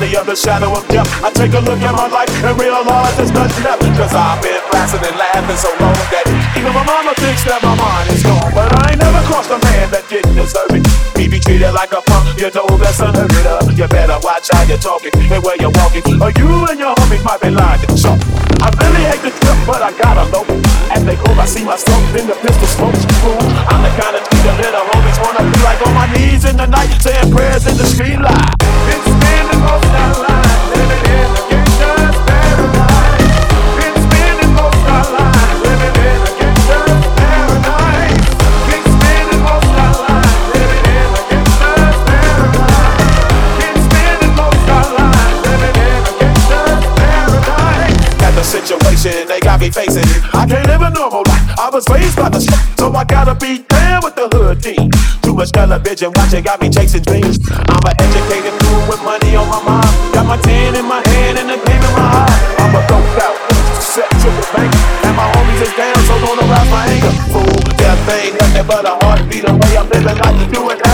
valley of the shadow of death, I take a look at my life and realize there's nothing left. Cause I've been blasting and laughing so long that even my mama thinks that my mind is treated like a punk, you know that's unheard of. You better watch how you're talking and where you're walking. Or you and your homies might be lying chalk. I really hate the trip, but I gotta know. As they go, I see myself in the pistol smoke. I'm the kind of that little homies wanna be like on my knees in the night, saying prayers in the street they got me facing. I can't live a normal life. I was raised by the street, so I gotta be down with the hood team. Too much television watching got me chasing dreams. I'm an educated fool with money on my mind. Got my tin in my hand and the game in my eye. I'm a dope out, set the bank. And my homies is down, so don't arouse my anger. Fool, death ain't nothing but a heartbeat away. I'm living like you do it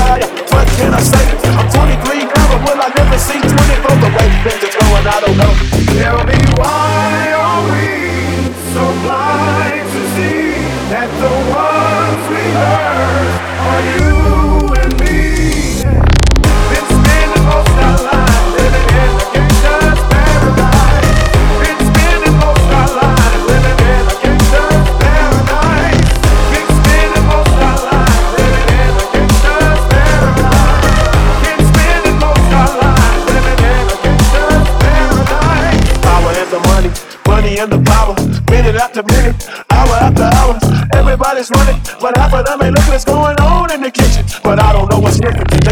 the. Minute after minute, hour after hour. Everybody's running, but half of them ain't looking what's going on in the kitchen. But I don't know what's different.